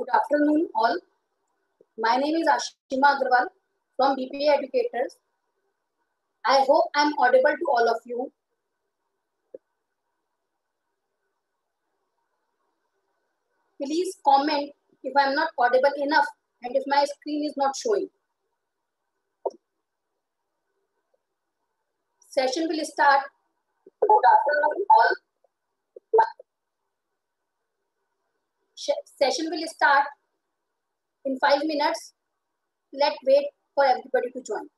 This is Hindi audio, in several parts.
Good afternoon, all. My name is Ashima Agarwal from BPA Educators. I hope I'm audible to all of you. Please comment if I'm not audible enough and if my screen is not showing. Session will start. Good afternoon, all. session will start in 5 minutes. Let wait for everybody to join.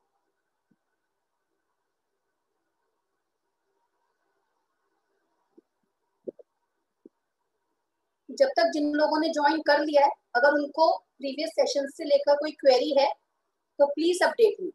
जब तक जिन लोगों ने ज्वाइन कर लिया है, अगर उनको प्रीवियस सेशन से लेकर कोई क्वेरी है तो please update me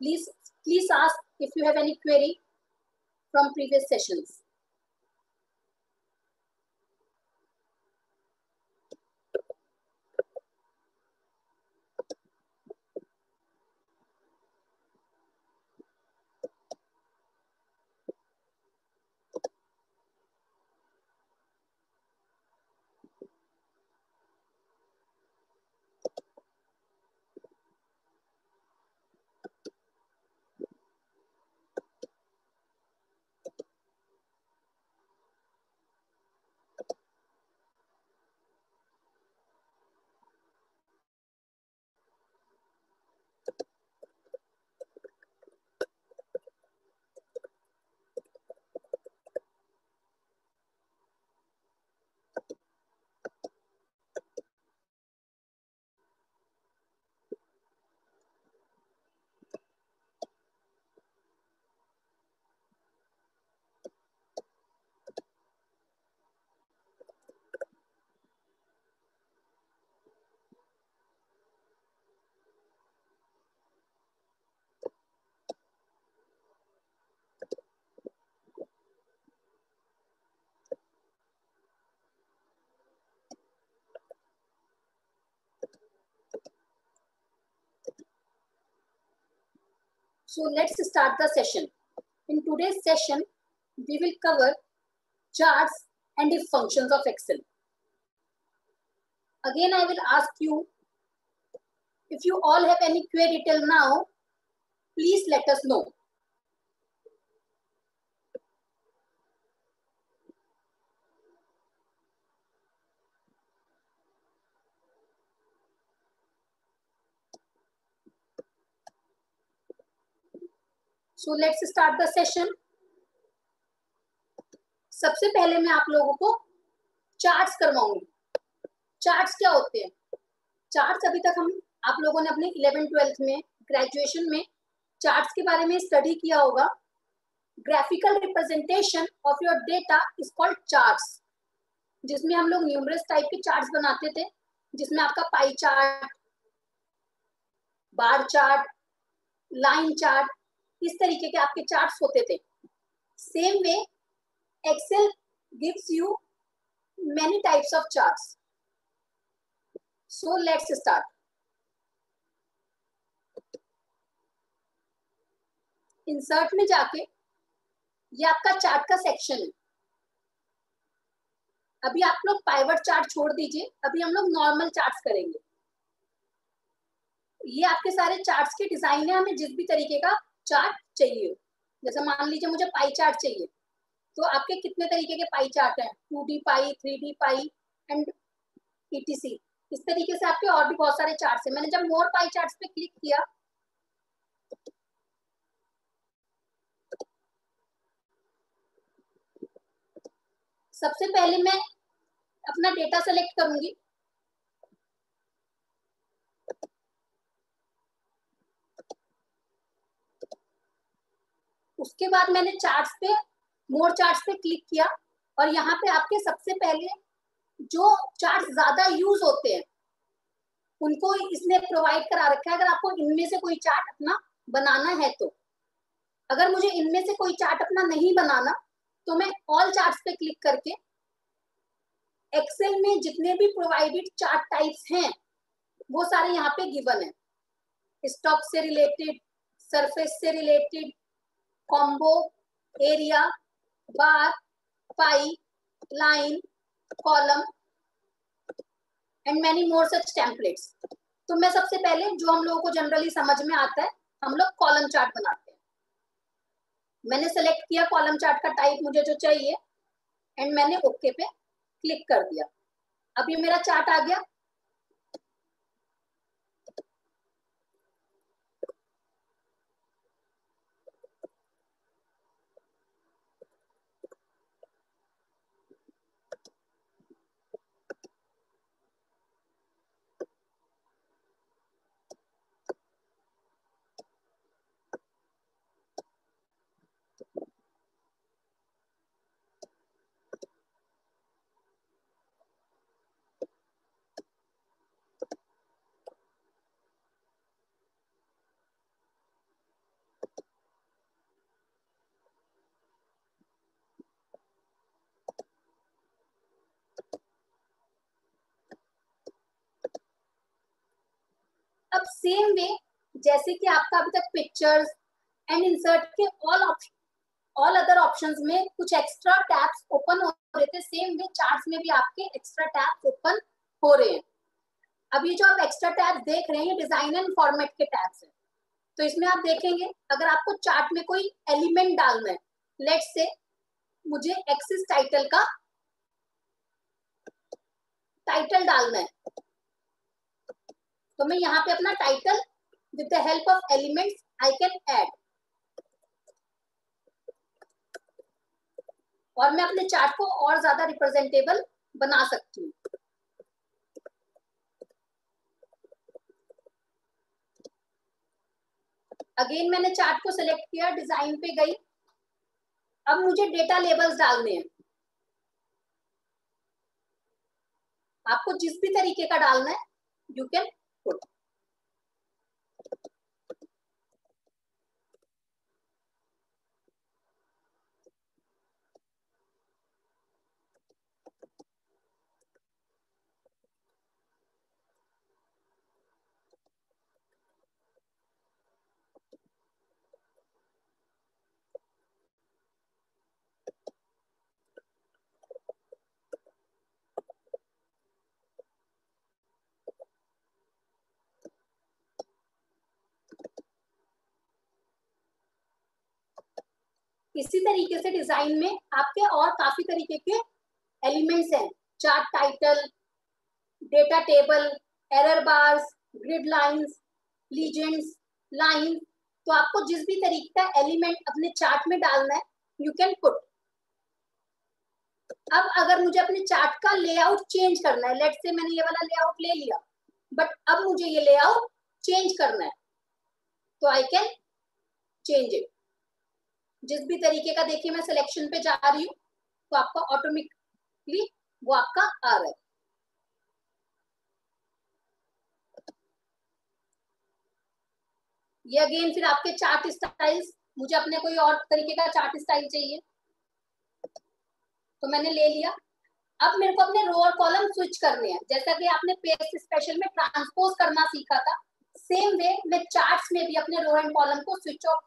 Please, please ask if you have any query from previous sessions. So let's start the session. In today's session, we will cover charts and if functions of Excel. Again, I will ask you, if you all have any query till now, please let us know. So let's start the session सबसे पहले मैं आप लोगों को चार्ट्स करवाऊँगी। चार्ट्स क्या होते हैं? चार्ट्स अभी तक हम, आप लोगों ने अपने इलेवन ट्वेल्थ में ग्रेजुएशन में चार्ट्स के बारे में स्टडी किया होगा। Graphical representation of your data is called charts जिसमें हम लोग न्यूमरस टाइप के चार्ट्स बनाते थे। जिसमें आपका pie chart bar chart line chart इस तरीके के आपके चार्ट्स होते थे? Same way Excel gives you many types of charts so let's start insert में जाके ये आपका चार्ट का सेक्शन है। अभी आप लोग पाइवट चार्ट छोड़ दीजिए, अभी हम लोग नॉर्मल चार्ट्स करेंगे। ये आपके सारे चार्ट्स के डिज़ाइन है, हमें जिस भी तरीके का चार्ट चाहिए। जैसे मान लीजिए मुझे पाई चार्ट चाहिए तो आपके कितने तरीके के पाई चार्ट हैं? Two D pie, three D pie and ETC. इस तरीके से आपके और भी बहुत सारे चार्ट हैं। मैंने जब मोर पाई चार्ट पे क्लिक किया, सबसे पहले मैं अपना डेटा सेलेक्ट करूँगी। उसके बाद मैंने चार्ट्स पे मोर चार्ट्स पे क्लिक किया और यहाँ पे आपके सबसे पहले जो चार्ट ज़्यादा यूज़ होते हैं, उनको इसने प्रोवाइड करा रखा है। अगर आपको इनमें से कोई चार्ट अपना बनाना है तो। अगर मुझे इनमें से कोई चार्ट अपना नहीं बनाना तो मैं ऑल चार्ट्स पे क्लिक करके एक्सेल में जितने भी प्रोवाइडेड चार्ट टाइप्स हैं, वो सारे यहाँ पे गिवन है। स्टॉक से रिलेटेड सरफेस से related combo area bar pie line column and many more such templates तो मैं सबसे पहले जो हम लोगों को जनरली समझ में आता है, हम लोग कॉलम चार्ट बनाते हैं। मैंने सेलेक्ट किया कॉलम चार्ट का टाइप मुझे जो चाहिए एंड मैंने ओके पे क्लिक कर दिया। अब ये मेरा चार्ट आ गया अब सेम वे जैसे कि आपका अभी तक पिक्चर्स एंड इंसर्ट के all option all other options में कुछ एक्स्ट्रा टैब्स ओपन हो रहे थे सेम वे चार्ट्स में भी आपके एक्स्ट्रा टैब्स ओपन हो रहे हैं। अब ये जो आप एक्स्ट्रा टैब्स देख रहे हैं डिज़ाइन एंड फॉर्मेट के टैब्स हैं। तो इसमें आप देखेंगे, अगर आपको चार्ट में कोई एलिमेंट डालना है लेट से मुझे एक्सिस टाइटल का टाइटल डालना है तो मैं यहाँ पे अपना title with the help of elements I can add और मैं अपने चार्ट को और ज़्यादा रिप्रेजेंटेबल बना सकती हूँ। अगेन मैंने चार्ट को सिलेक्ट किया डिज़ाइन पे गई। अब मुझे डेटा लेबल्स डालने हैं। आपको जिस भी तरीके का डालना है यू कैन put इसी तरीके से डिज़ाइन में आपके और काफ़ी तरीके के एलिमेंट्स हैं। Chart title data table error bars grid lines legends line तो आपको जिस भी तरीके का एलिमेंट अपने चार्ट में डालना है यू कैन पुट अब अगर मुझे अपने चार्ट का लेआउट चेंज करना है लेट से मैंने ये वाला लेआउट ले लिया बट अब मुझे ये लेआउट चेंज करना है तो आई कैन चेंज इट जिस भी तरीके का देखिए मैं सिलेक्शन पे जा रही हूँ तो आपका ऑटोमेटिकली वो आपका आ रहा है। ये अगेन फिर आपके चार्ट स्टाइल्स मुझे अपने कोई और तरीके का चार्ट स्टाइल चाहिए। तो मैंने ले लिया। अब मेरे को अपने रो और कॉलम स्विच करने हैं। जैसा कि आपने पेस्ट स्पेशल में ट्रांसपोज करना सीखा था सेम वे मैं चार्ट्स में भी अपने रो एंड कॉलम को स्विच ऑफ़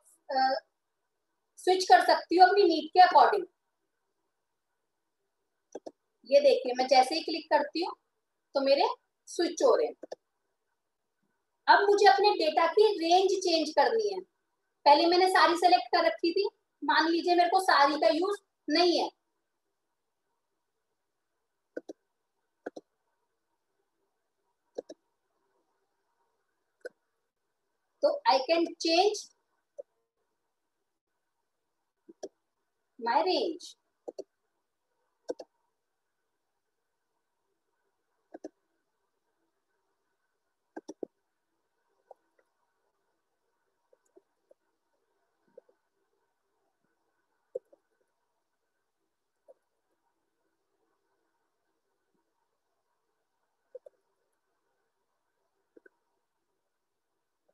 स्विच कर सकती हूँ अपनी नीड के अकॉर्डिंग ये देखिए, मैं जैसे ही क्लिक करती हूँ तो मेरे स्विच हो रहे हैं। अब मुझे अपने डेटा की रेंज चेंज करनी है। पहले मैंने सारी सेलेक्ट कर रखी थी। मान लीजिए मेरे को सारी का यूज़ नहीं है। तो I can change my range.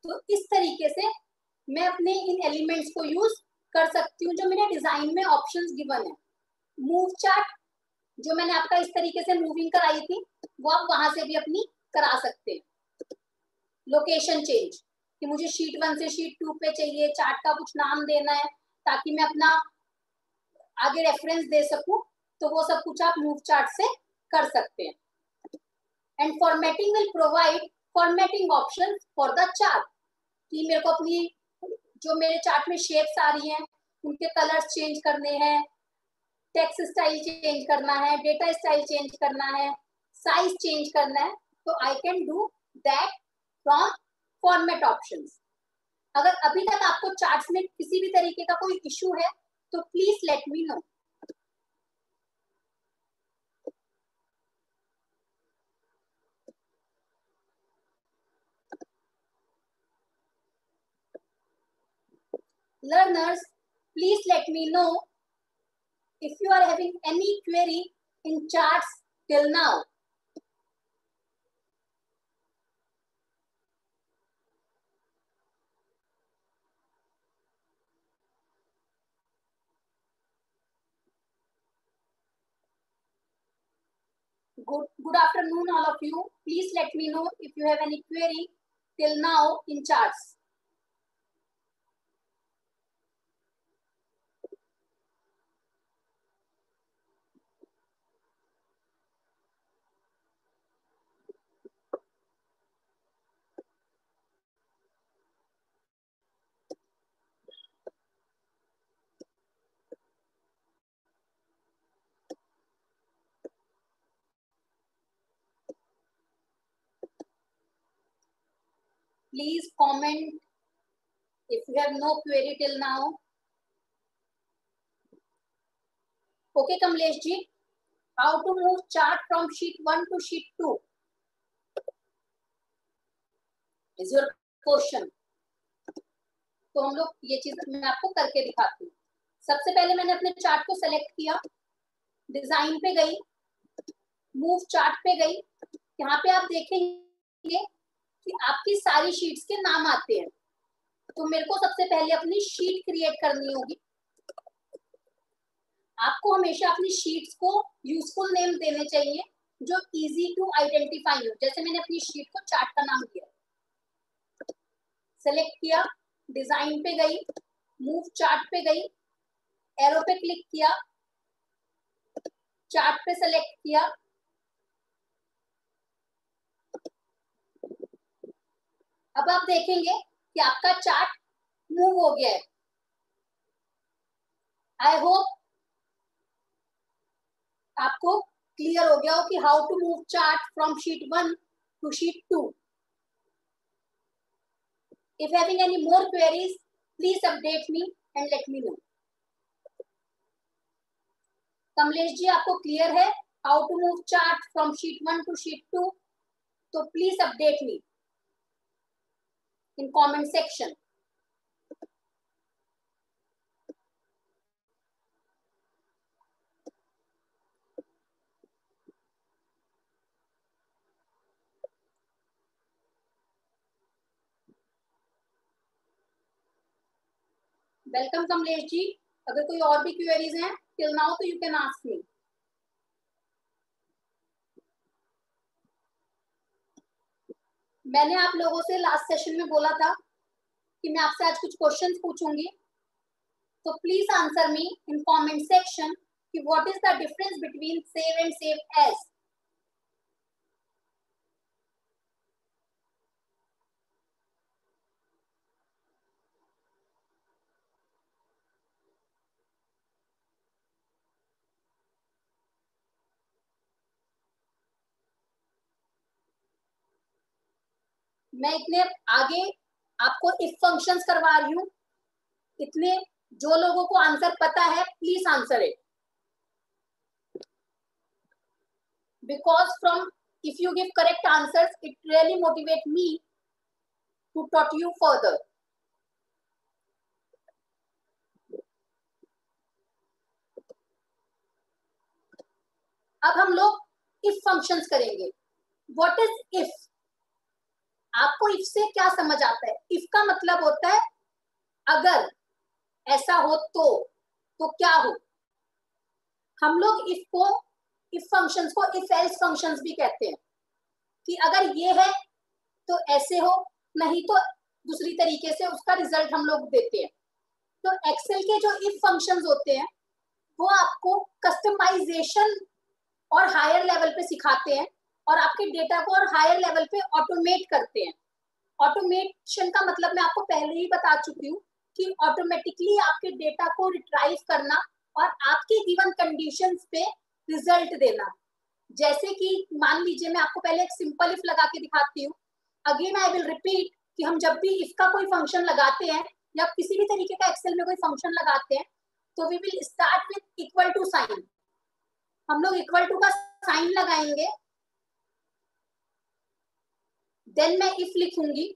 तो इस तरीके से मैं अपने इन एलिमेंट्स को यूज़ कर सकती हूँ, जो मेरे डिज़ाइन में ऑप्शंस गिवन है। मूव चार्ट जो मैंने आपका इस तरीके से मूविंग कराई थी, वो आप वहाँ से भी अपनी करा सकते हैं। लोकेशन चेंज कि मुझे शीट वन से शीट टू पे चाहिए चार्ट का कुछ नाम देना है, ताकि मैं अपना आगे रेफरेंस दे सकूँ तो वो सब कुछ आप मूव चार्ट से कर सकते हैं। And formatting will provide formatting option for the chart कि मेरे को अपनी जो मेरे चार्ट में शेप्स आ रही हैं, उनके कलर्स चेंज करने हैं टेक्स स्टाइल चेंज करना है डेटा स्टाइल चेंज करना है साइज़ चेंज करना है तो I can do that from format option अगर अभी तक आपको चार्ट में किसी भी तरीके का कोई इशू है तो please let me know Learners, please let me know if you are having any query in charts till now. Good, good afternoon all of you. Please let me know if you have any query till now in charts. Please comment if you have no query till now. Okay, Kamlesh ji. How to move chart from sheet 1 to sheet 2? Is your question. तो हम लोग ये चीज़ मैं आपको करके दिखाती हूँ सबसे पहले मैंने अपने चार्ट को सेलेक्ट किया डिज़ाइन पे गई मूव चार्ट पे गई यहाँ पे आप देखेंगे कि आपकी सारी शीट्स के नाम आते हैं। तो मेरे को सबसे पहले अपनी शीट क्रिएट करनी होगी। आपको हमेशा अपनी शीट्स को यूजफुल नेम देने चाहिए, जो इजी टू आइडेंटिफाई हो। जैसे मैंने अपनी शीट को चार्ट का नाम दिया। सेलेक्ट किया डिज़ाइन पे गई मूव चार्ट पे गई एरो पे क्लिक किया चार्ट पे सेलेक्ट किया अब आप देखेंगे कि आपका चार्ट मूव हो गया है। आई होप आपको क्लियर हो गया हो कि how to move chart from sheet one to sheet two if having any more queries, please update me and let me know Kamlesh ji, आपको क्लियर है? How to move chart from sheet one to sheet two तो please update me in comment section welcome Kamlesh ji अगर कोई और भी क्वेरीज हैं टिल नाउ तो यू कैन आस्क मी मैंने आप लोगों से लास्ट सेशन में बोला था कि मैं आपसे आज कुछ क्वेश्चन पूछूँगी। तो please answer me in comment section कि what is the difference between save and save as मैं इतने आगे आपको इफ़ फ़ंक्शंस करवा रही हूँ। इतने जो लोगों को आंसर पता है please answer it because from if you give correct answers it really motivate me to taught you further अब हम लोग इफ़ फ़ंक्शंस करेंगे। व्हाट इज़ इफ़ आपको इफ़ से क्या समझ आता है? इफ़ का मतलब होता है, अगर ऐसा हो तो तो क्या हो? हम लोग इफ़ को इफ़ फ़ंक्शंस को इफ़ एल्स फ़ंक्शंस भी कहते हैं कि अगर ये है तो ऐसे हो, नहीं तो दूसरी तरीके से उसका रिज़ल्ट हम लोग देते हैं। तो एक्सेल के जो इफ़ फ़ंक्शंस होते हैं, वो आपको कस्टमाइजेशन और हायर लेवल पे सिखाते हैं। और आपके डेटा को और हायर लेवल पे ऑटोमेट करते हैं। ऑटोमेशन का मतलब मैं आपको पहले ही बता चुकी हूँ कि ऑटोमेटिकली आपके डेटा को रिट्राइव करना और आपकी गिवन कंडीशंस पे रिज़ल्ट देना। जैसे कि मान लीजिए मैं आपको पहले एक सिंपल इफ़ लगा के दिखाती हूँ। अगेन आई विल रिपीट कि हम जब भी इफ़ का कोई फ़ंक्शन लगाते हैं या किसी भी तरीके का एक्सेल में कोई फ़ंक्शन लगाते हैं तो we will start with equal to sign हम लोग इक्वल टू का साइन लगाएँगे देन मैं इफ़ लिखूँगी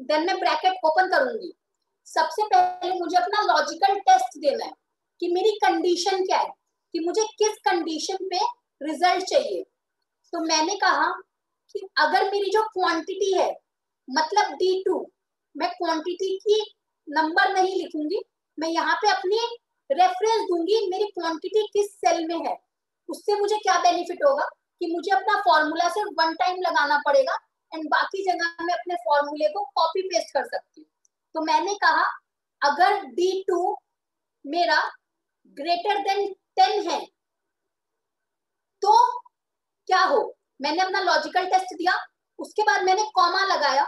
देन मैं ब्रैकेट ओपन करूँगी। सबसे पहले मुझे अपना लॉजिकल टेस्ट देना है कि मेरी कंडीशन क्या है, कि मुझे किस कंडीशन पे रिज़ल्ट चाहिए। तो मैंने कहा कि अगर मेरी जो क्वांटिटी है मतलब डी टू मैं क्वांटिटी की नंबर नहीं लिखूँगी, मैं यहाँ पे अपनी रेफरेंस दूँगी, मेरी क्वांटिटी किस सेल में है। उससे मुझे क्या बेनिफिट होगा कि मुझे अपना फॉर्मूला सिर्फ़ वन टाइम लगाना पड़ेगा एंड बाकी जगह मैं अपने फॉर्मूले को कॉपी पेस्ट कर सकती हूँ। तो मैंने कहा, अगर डी मेरा ग्रेटर देन टेन है तो क्या हो? मैंने अपना लॉजिकल टेस्ट दिया, उसके बाद मैंने कॉमा लगाया।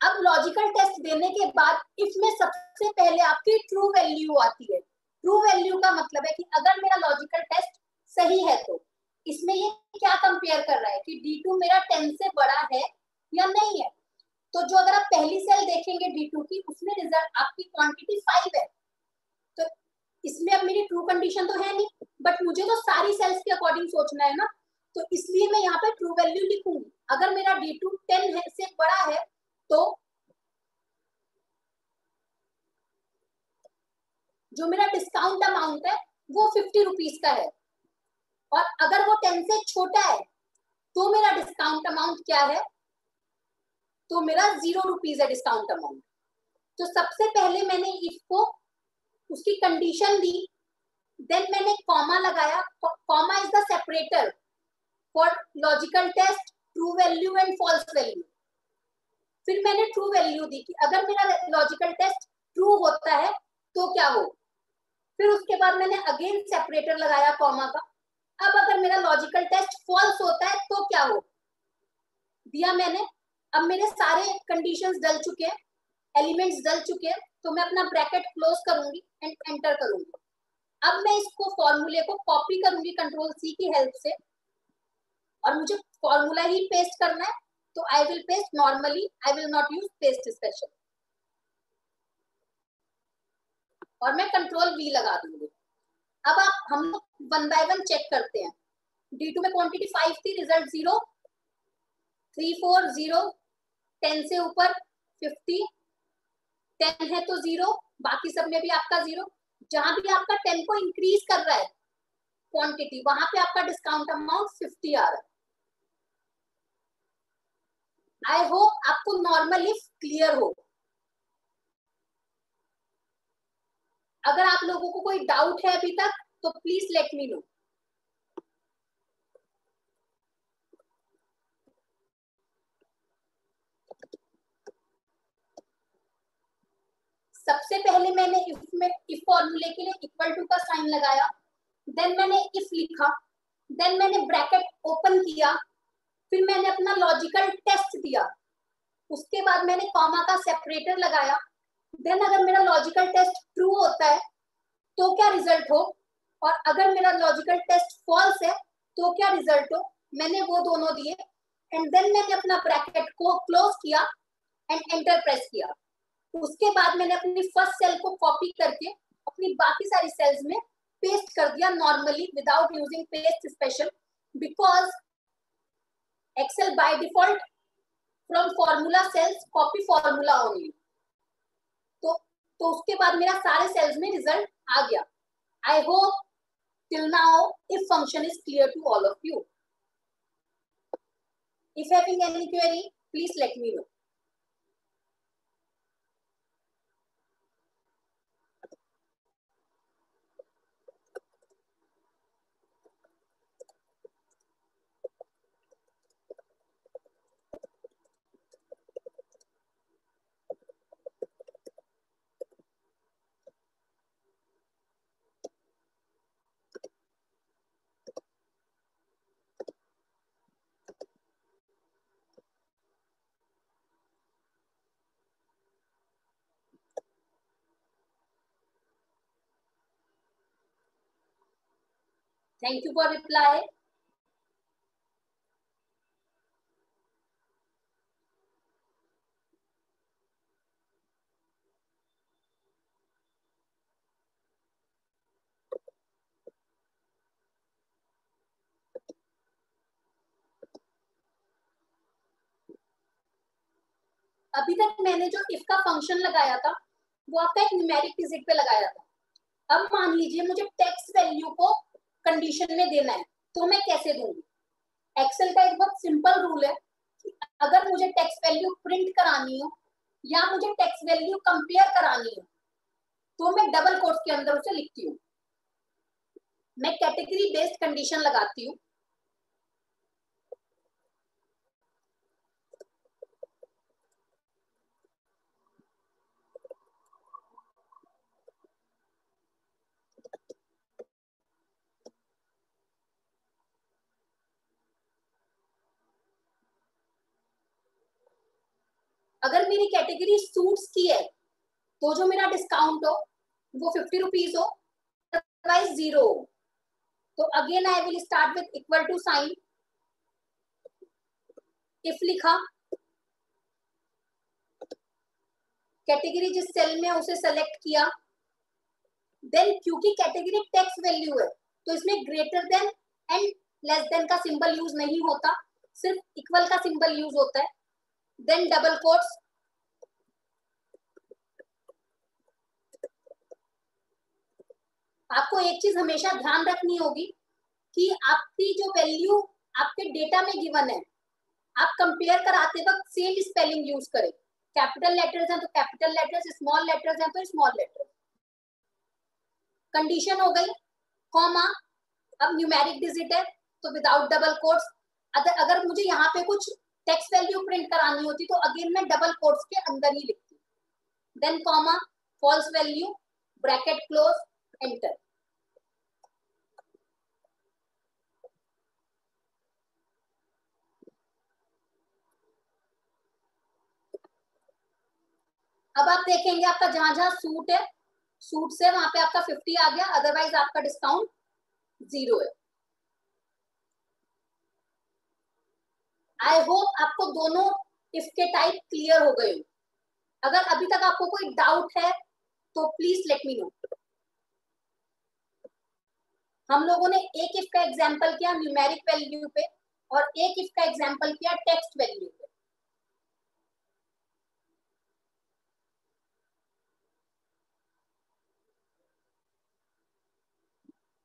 अब लॉजिकल टेस्ट देने के बाद इसमें सबसे पहले आपकी ट्रू वैल्यू आती है। ट्रू वैल्यू का मतलब है कि अगर मेरा लॉजिकल टेस्ट सही है तो। इसमें ये क्या कंपेयर कर रहा है कि डी टू मेरा टेन से बड़ा है या नहीं है? तो जो अगर आप पहली सेल देखेंगे डी टू की, उसमें रिज़ल्ट आपकी क्वांटिटी फाइव है। तो इसमें अब मेरी ट्रू कंडीशन तो है नहीं बट मुझे तो सारी सेल्स के अकॉर्डिंग सोचना है ना। तो इसलिए मैं यहाँ पे ट्रू वैल्यू लिखूँगी। अगर मेरा डी टू टेन है, से बड़ा है तो जो मेरा डिस्काउंट अमाउंट है, वो फिफ्टी रुपीज़ का है। और अगर वो टेन से छोटा है तो मेरा डिस्काउंट अमाउंट क्या है? तो मेरा ज़ीरो रुपीज़ है डिस्काउंट अमाउंट तो सबसे पहले मैंने इफ़ को उसकी कंडीशन दी देन मैंने कॉमा लगाया comma is the separator for logical test true value and false value फिर मैंने ट्रू वैल्यू दी कि अगर मेरा लॉजिकल टेस्ट ट्रू होता है तो क्या हो? फिर उसके बाद मैंने अगेन सेपरेटर लगाया कॉमा का। अब अगर मेरा लॉजिकल टेस्ट फॉल्स होता है तो क्या हो दिया मैंने। अब मेरे सारे कंडीशंस डल चुके हैं एलिमेंट्स डल चुके हैं तो मैं अपना ब्रैकेट क्लोज करूँगी एंड एंटर करूँगी। अब मैं इसको फॉर्मूले को कॉपी करूँगी कंट्रोल सी की हेल्प से। और मुझे फॉर्मूला ही पेस्ट करना है तो I will paste normally I will not use paste special और मैं कंट्रोल वी लगा दूँगी। अब आप, हम लोग वन बाय वन चेक करते हैं। डी टू में क्वांटिटी फाइव थी result zero three four zero ten से ऊपर फिफ्टी टेन है तो ज़ीरो बाकी सब में भी आपका ज़ीरो जहाँ भी आपका टेन को इंक्रीज कर रहा है क्वांटिटी वहाँ पे आपका डिस्काउंट अमाउंट फिफ्टी आ रहा है। आई होप आपको नॉर्मली क्लियर हो। अगर आप लोगों को कोई डाउट है अभी तक तो प्लीज़ लेट मी नो सबसे पहले मैंने इफ़ में इफ़ फॉर्मूले के लिए इक्वल टू का साइन लगाया देन मैंने इफ़ लिखा देन मैंने ब्रैकेट ओपन किया, फिर मैंने अपना लॉजिकल टेस्ट दिया, उसके बाद मैंने कॉमा का सेपरेटर लगाया देन अगर मेरा लॉजिकल टेस्ट ट्रू होता है तो क्या रिज़ल्ट हो? और अगर मेरा लॉजिकल टेस्ट फॉल्स है तो क्या रिज़ल्ट हो? मैंने वो दोनों दिए एंड देन मैंने अपना ब्रैकेट को क्लोज किया एंड एंटर प्रेस किया। उसके बाद मैंने अपनी फ़र्स्ट सेल को कॉपी करके अपनी बाकी सारी सेल्स में पेस्ट कर दिया normally without using paste special because Excel by default from formula cells copy formula only तो उसके बाद मेरा सारे सेल्स में रिज़ल्ट आ गया। I hope till now if function is clear to all of you if having any query please let me know Thank you for reply. अभी तक मैंने जो इफ़ का फ़ंक्शन लगाया था, वो आपका एक न्यूमेरिक डिजिट पे लगाया था अब मान लीजिए मुझे टेक्स्ट वैल्यू को कंडीशन में देना है तो मैं कैसे दूँगी एक्सेल का एक बहुत सिंपल रूल है कि अगर मुझे टेक्स वैल्यू प्रिंट करानी हो या मुझे टेक्स वैल्यू कंपेयर करानी हो तो मैं डबल कोर्स के अंदर उसे लिखती हूँ। मैं कैटेगरी बेस्ड कंडीशन लगाती हूँ। अगर मेरी कैटेगरी सूट्स की है तो जो मेरा डिस्काउंट हो, वो फिफ्टी रुपीज़ हो अदरवाइज़ ज़ीरो तो again I will start with equal to sign if लिखा कैटेगरी जिस सेल में उसे सेलेक्ट किया। देन क्योंकि कैटेगरी टेक्स वैल्यू है तो इसमें greater than and less than का सिंबल यूज़ नहीं होता, सिर्फ़ इक्वल का सिंबल यूज़ होता है। देन डबल कोट्स आपको एक चीज़ हमेशा ध्यान रखनी होगी कि आपकी जो वैल्यू आपके डेटा में गिवन है, आप कंपेयर कराते वक्त सेम स्पेलिंग यूज़ करें। कैपिटल लेटर्स हैं तो कैपिटल लेटर्स स्मॉल लेटर्स हैं तो स्मॉल लेटर्स कंडीशन हो गई कॉमा अब न्यूमेरिक डिजिट है तो विदाउट डबल कोट्स अगर मुझे यहाँ पे कुछ टेक्स्ट वैल्यू प्रिंट करानी होती तो अगेन मैं डबल कोट्स के अंदर ही लिखती then comma false value bracket close enter अब आप देखेंगे आपका जहाँ जहाँ सूट है सूट से वहाँ पे आपका फिफ्टी आ गया अदरवाइज़ आपका डिस्काउंट ज़ीरो है। आई होप आपको दोनों इफ़ के टाइप क्लियर हो गए अगर अभी तक आपको कोई डाउट है तो प्लीज़ लेट मी नो हम लोगों ने एक इफ़ का एग्जांपल किया न्यूमेरिक वैल्यू पे और एक इफ़ का एग्जांपल किया टेक्स्ट वैल्यू पे।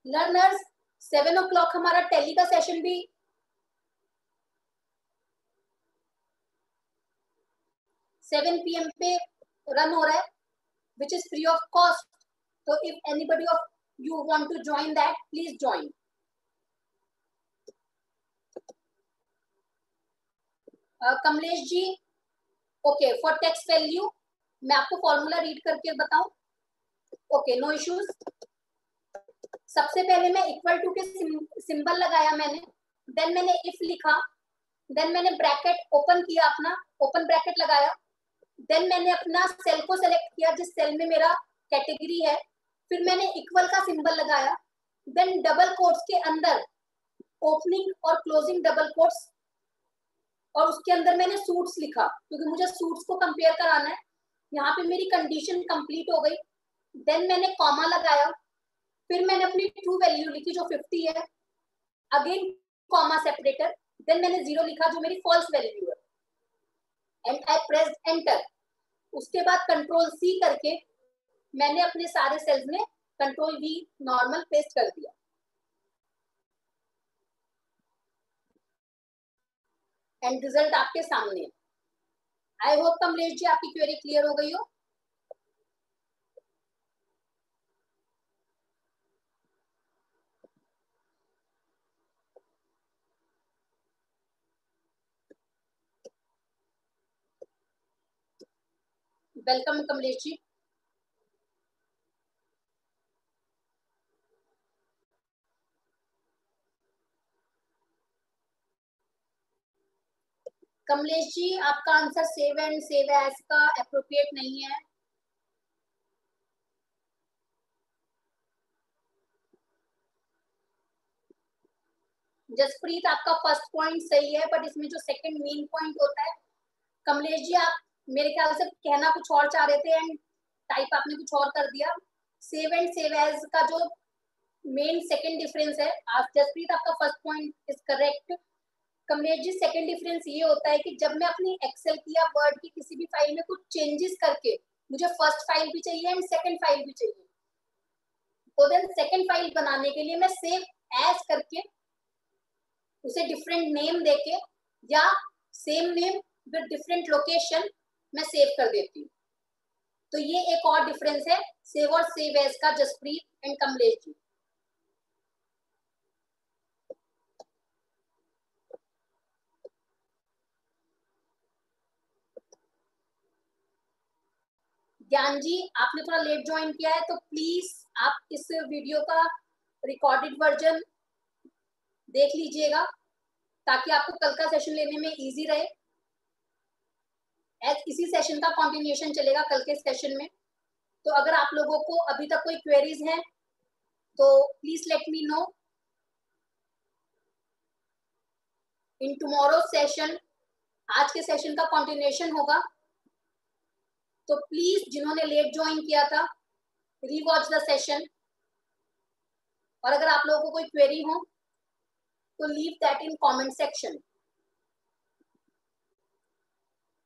लर्नर्स सेवन ओ क्लॉक हमारा टेली का सेशन भी सेवन पीएम पे रन हो रहा है which is free of cost तो if anybody of you want to join that please join Kamlesh ji okay for text value मैं आपको फॉर्मूला रीड करके बताऊँ. ओके नो इश्यूज़ सबसे पहले मैं इक्वल टू के सिंबल लगाया मैंने. देन मैंने इफ़ लिखा. देन मैंने ब्रैकेट ओपन किया अपना. ओपन ब्रैकेट लगाया. देन मैंने अपना सेल को सेलेक्ट किया, जिस सेल में मेरा कैटेगरी है। फिर मैंने इक्वल का सिंबल लगाया। देन डबल कोट्स के अंदर ओपनिंग और क्लोजिंग डबल कोट्स और उसके अंदर मैंने सूट्स लिखा, क्योंकि मुझे सूट्स को कंपेयर कराना है। यहाँ पे मेरी कंडीशन कंप्लीट हो गई। देन मैंने कॉमा लगाया। फिर मैंने अपनी ट्रू वैल्यू लिखी, जो 50 है। अगेन कॉमा सेपरेटर देन मैंने ज़ीरो लिखा, जो मेरी फॉल्स वैल्यू है। एंड आई प्रेस एंटर उसके बाद कंट्रोल सी करके मैंने अपने सारे सेल्स में कंट्रोल वी नॉर्मल पेस्ट कर दिया। एंड रिज़ल्ट आपके सामने आई होप कमलेश जी आपकी क्वेरी क्लियर हो गई हो। वेलकम कमलेश जी कमलेश जी आपका answer save and save as का अप्रोप्रिएट नहीं है। जसप्रीत, आपका फ़र्स्ट पॉइंट सही है बट इसमें जो सेकंड मेन पॉइंट होता है कमलेश जी, आप मेरे ख्याल से कहना कुछ और चाह रहे थे एंड टाइप आपने कुछ और कर दिया। सेव एंड सेव एज का जो मेन सेकंड डिफरेंस है आप जसप्रीत आपका first point is correct Kamlesh ji second difference ये होता है कि जब मैं अपनी एक्सेल की या वर्ड की किसी भी फ़ाइल में कुछ चेंजेस करके, मुझे फ़र्स्ट फ़ाइल भी चाहिए एंड सेकंड फ़ाइल भी चाहिए। तो देन सेकंड फ़ाइल बनाने के लिए मैं सेव एज करके, उसे डिफरेंट नेम देके या same name with different location मैं सेव कर देती हूँ। तो ये एक और डिफरेंस है सेव और सेव एज का जसप्रीत एंड कमलेश जी। ज्ञान जी, आपने थोड़ा लेट ज्वाइन किया है तो प्लीज़ आप इस वीडियो का रिकॉर्डेड वर्जन देख लीजिएगा, ताकि आपको कल का सेशन लेने में इजी रहे। एज इसी सेशन का कॉन्टिन्यूशन चलेगा कल के सेशन में। तो अगर आप लोगों को अभी तक कोई क्वेरीज हैं तो please let me know in tomorrow session आज के सेशन का कॉन्टिन्यूशन होगा। तो प्लीज़ जिन्होंने लेट ज्वाइन किया था रीवॉच द सेशन और अगर आप लोगों को कोई क्वेरी हो तो leave that in comment section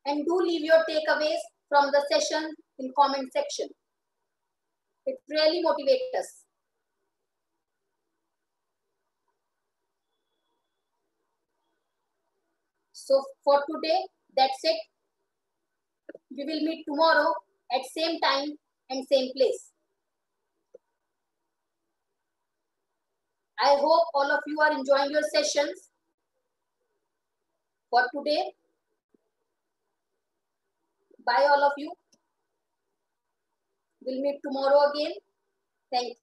and do leave your takeaways from the session in comment section. It really motivates us. So for today, that's it. We will meet tomorrow at same time and same place. I hope all of you are enjoying your sessions. For today, Bye all of you. We'll meet tomorrow again. Thank you.